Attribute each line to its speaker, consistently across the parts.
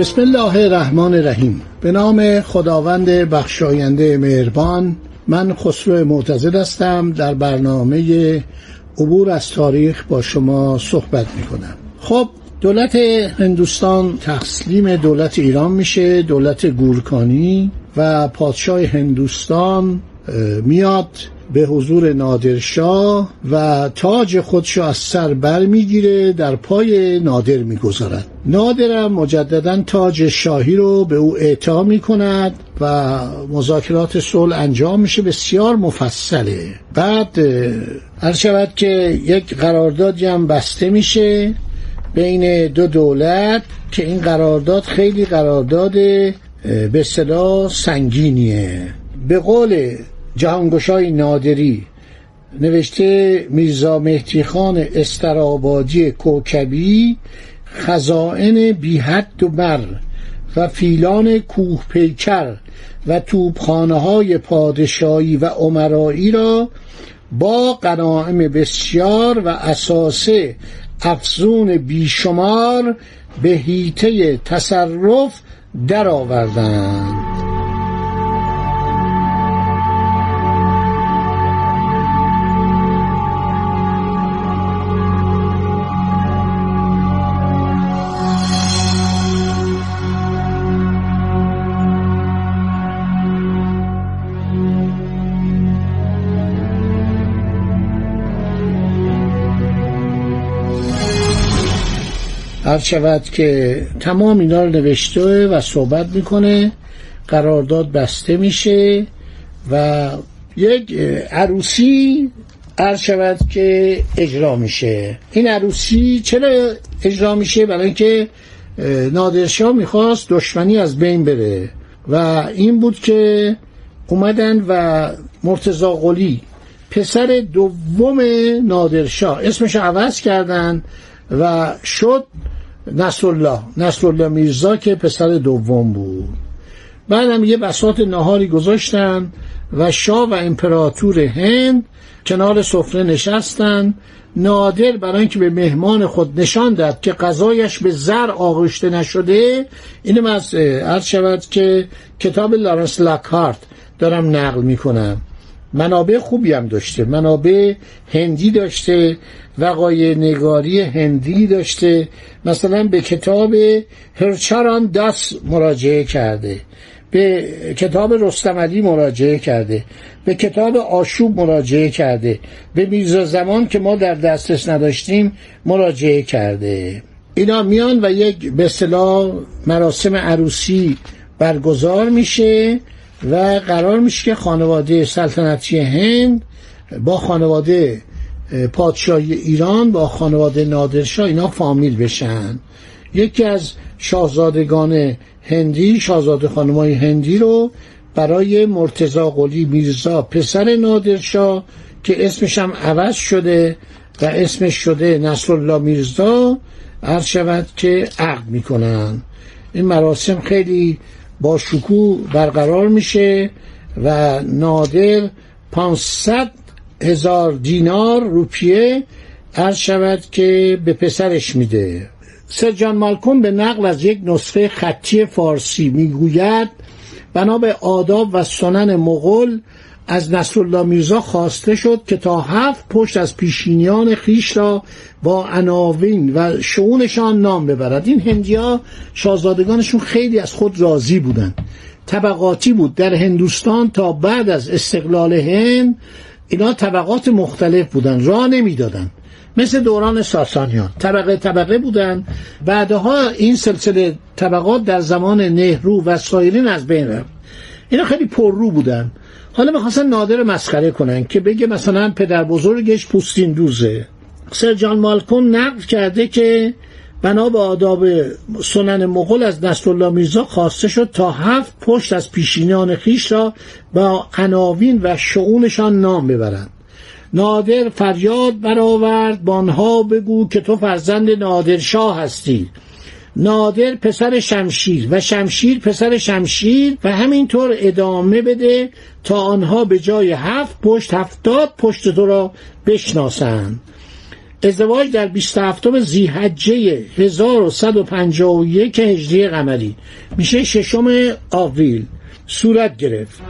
Speaker 1: بسم الله الرحمن الرحیم. به نام خداوند بخشاینده مهربان من خسرو معتزد هستم. در برنامه عبور از تاریخ با شما صحبت می کنم خب دولت هندوستان تسلیم دولت ایران میشه دولت گورکانی و پادشاه هندوستان میاد. به حضور نادرشاه و تاج خودشو از سر بر می‌گیره در پای نادر می‌گذارد. نادرم مجددا تاج شاهی رو به او اعطا می‌کند و مذاکرات صلح انجام میشه. بسیار مفصله. بعد هر شود که یک قراردادی هم بسته میشه بین دو دولت که این قرارداد خیلی قرارداد به صلاح سنگینیه. به قول جهانگشای نادری نوشته میرزا مهدی خان استرابادی کوکبی خزائن بی حد و بر و فیلان کوه پیکر و توبخانه های پادشاهی و عمرایی را با قناعم بسیار و اساسه افزون بیشمار به هیته تصرف درآوردند. هر شود که تمام اینا رو نوشته و صحبت می‌کنه قرارداد بسته میشه و یک عروسی هر شود که اجرا میشه. این عروسی چرا اجرا میشه؟ برای اینکه نادرشاه می‌خواست دشمنی از بین بره و این بود که اومدن و مرتزا قلی پسر دوم نادرشاه اسمش عوض کردن و شد نصرالله. نصرالله میرزا که پسر دوم بود. بعدم یه بساط نهاری گذاشتن و شاه و امپراتور هند کنار سفره نشستن. نادر برای اینکه به مهمان خود نشان داد که غذایش به زر آغشته نشده اینم از عرض شود که کتاب لارنس لاکارت دارم نقل می‌کنم. منابع خوبی هم داشته. منابع هندی داشته وقای نگاری هندی داشته. مثلا به کتاب هرچاران داس مراجعه کرده. به کتاب رستم علی مراجعه کرده. به کتاب آشوب مراجعه کرده. به میرزا زمان که ما در دسترس نداشتیم مراجعه کرده. اینا میان و یک به مراسم عروسی برگزار میشه. و قرار میشه که خانواده سلطنتی هند با خانواده پادشاهی ایران با خانواده نادرشاه اینا فامیل بشن. یکی از شاهزادگان هندی شاهزاده خانمای هندی رو برای مرتزا قلی میرزا پسر نادرشاه که اسمش هم عوض شده و اسمش شده نصرالله میرزا عرض شود که عقد می‌کنن. این مراسم خیلی با شکوه برقرار میشه و نادر 500 هزار دینار روپیه عرض شود که به پسرش میده. سر جان مالکوم به نقل از یک نسخه خطی فارسی می‌گوید بنا به آداب و سنن مغل از نصرالله میرزا خواسته شد که تا هفت پشت از پیشینیان خیش را با عناوین و شعونشان نام ببرد. این هندیا شاهزادگانشون خیلی از خود راضی بودند طبقاتی بود در هندوستان تا بعد از استقلال هند اینا طبقات مختلف بودن راه نمی‌دادن. مثل دوران ساسانیان. طبقه طبقه بودن. بعدها این سلسله طبقات در زمان نهرو و سایرین از بین رفت. اینا خیلی پررو بودن. حالا می‌خواستن نادر مسخره کنن که بگه مثلا پدر بزرگش پوستین دوزه. سر جان مالکون نقل کرده که بنا به آداب سنن مغول از نصرالله میرزا خواسته شد تا هفت پشت از پیشینیان خیش را با عناوین و شعونشان نام ببرند نادر فریاد برآورد با آنها بگو که تو فرزند نادرشاه هستی. نادر پسر شمشیر و شمشیر پسر شمشیر و همینطور ادامه بده تا آنها به جای هفت پشت هفتاد پشت تو را بشناسند. ازدواج در 27 زیحجه 1151 هجری قمری. میشه ششم آوریل. صورت گرفت.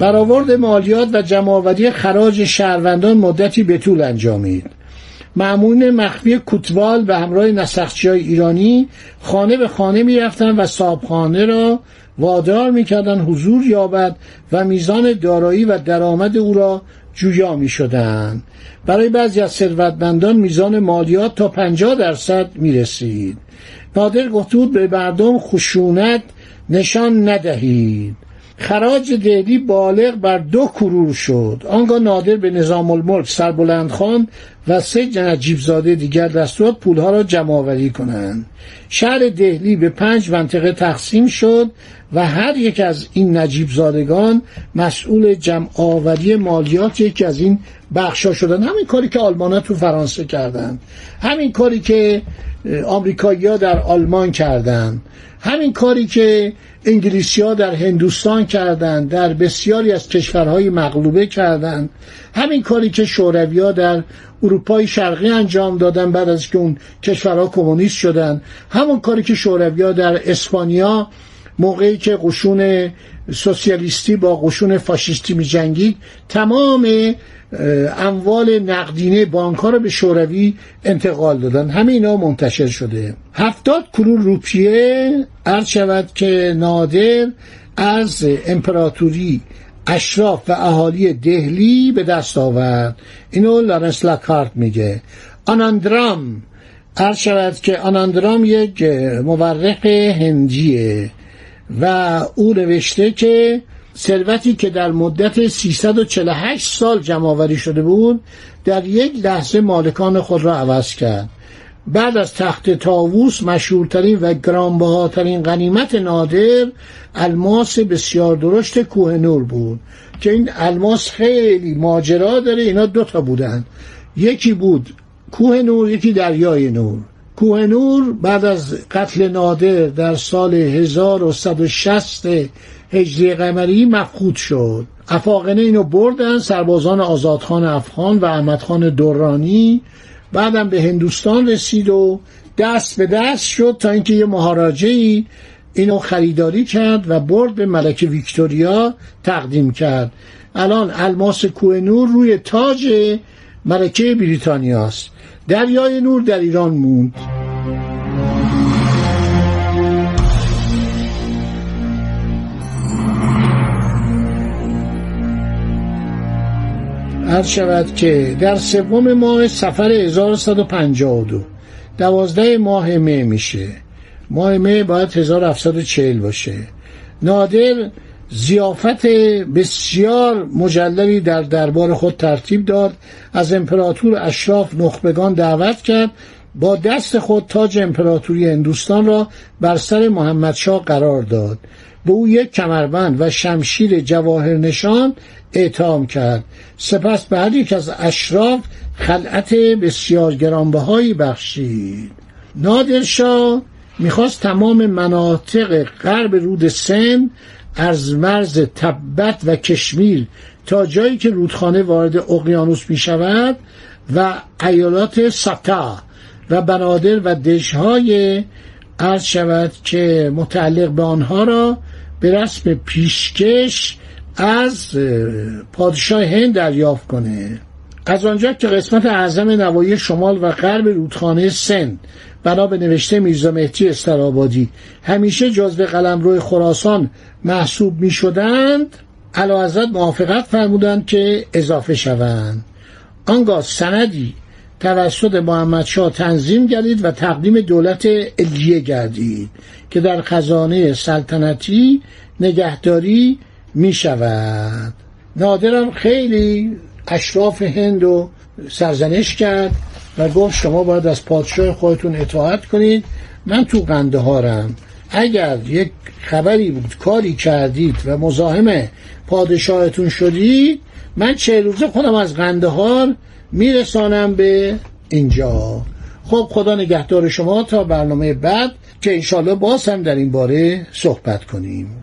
Speaker 1: برآورد مالیات و جمعآوری خراج شهروندان مدتی به طول انجامید. معمون مخفی کوتوال به همراه نسخچی های ایرانی خانه به خانه می رفتن و صابخانه را وادار می کردن حضور یابد و میزان دارایی و درآمد او را جویا می شدن. برای بعضی از ثروتمندان میزان مالیات تا 50 درصد می رسید نادر گفته به مردم خشونت نشان ندهید. خراج دهلی بالغ بر دو کرور شد. آنگاه نادر به نظام الملک سربلند خان و سه نجیب زاده دیگر دستور پولها را جمع آوری کنند. شهر دهلی به پنج منطقه تقسیم شد و هر یک از این نجیب زادگان مسئول جمع آوری مالیات یکی از این بخشا شدن. همین کاری که آلمان تو فرانسه کردن. همین کاری که آمریکایی‌ها در آلمان کردند همین کاری که انگلیسی ها در هندوستان کردند در بسیاری از کشورهای مغلوبه کردند همین کاری که شوروی ها در اروپای شرقی انجام دادن بعد از که اون کشورها کمونیست شدن. همون کاری که شوروی ها در اسپانیا موقعی که قشون سوسیالیستی با قشون فاشیستی می جنگید تمام اموال نقدینه بانک ها رو به شوروی انتقال دادن. همه اینا منتشر شده. هفتاد کرور روپیه عرض شود که نادر از امپراتوری اشراف و اهالی دهلی به دست آورد. اینو لارنس لاکارت میگه. آناندرام عرض شود که آناندرام یک مورخ هندیه. و او نوشته که ثروتی که در مدت 348 سال جمعآوری شده بود در یک لحظه مالکان خود را عوض کرد. بعد از تخت تاووس مشهورترین و گرانبهاترین غنیمت نادر الماس بسیار درشت کوه نور بود که این الماس خیلی ماجرا داره اینا دوتا بودن. یکی بود کوه نور یکی دریای نور. کوه نور بعد از قتل نادر در سال 1160 هجری قمری مفقود شد. افاقنه اینو بردن سربازان آزادخان افغان و احمدخان دورانی. بعدم به هندوستان رسید و دست به دست شد تا اینکه یه مهاراجه اینو خریداری کرد و برد به ملکه ویکتوریا تقدیم کرد. الان الماس کوه نور روی تاج ملکه بریتانیاست. دریای نور در ایران موند. عرض شود که در سوم ماه سفر 1152 دوازده ماه مه میشه. ماه مه باید 1740 باشه. نادر زیافت بسیار مجللی در دربار خود ترتیب داد. از امپراتور اشراف نخبگان دعوت کرد با دست خود تاج امپراتوری هندوستان را بر سر محمدشاه قرار داد. به او یک کمربند و شمشیر جواهر نشان اعتام کرد. سپس به هر یک از اشراف خلعت بسیار گرانبهایی بخشید. نادرشاه می‌خواست تمام مناطق غرب رود سن از مرز تبت و کشمیر تا جایی که رودخانه وارد اقیانوس می شود و ایالات ستا و بنادر و دژهای عرض شود که متعلق به آنها را به رسم پیشکش از پادشاه هند دریافت کنه. از آنجا که قسمت اعظم نوایی شمال و غرب رودخانه سن بنا به نوشته میرزا مهدی استرابادی همیشه جزو قلمرو خراسان محسوب می شدند موافقت فرمودند که اضافه شوند. آنگاه سندی توسط محمد شاه تنظیم گردید و تقدیم دولت الیه گردید که در خزانه سلطنتی نگهداری می شود نادرم خیلی اشراف هند و سرزنش کرد و گفت شما باید از پادشاه خودتون اطاعت کنید. من تو قندهارم. اگر یک خبری بود کاری کردید و مزاحم پادشاهتون شدید من چه روزه خودم از قندهار میرسانم به اینجا. خب خدا نگهدار شما. تا برنامه بعد که انشالله باز هم در این باره صحبت کنیم.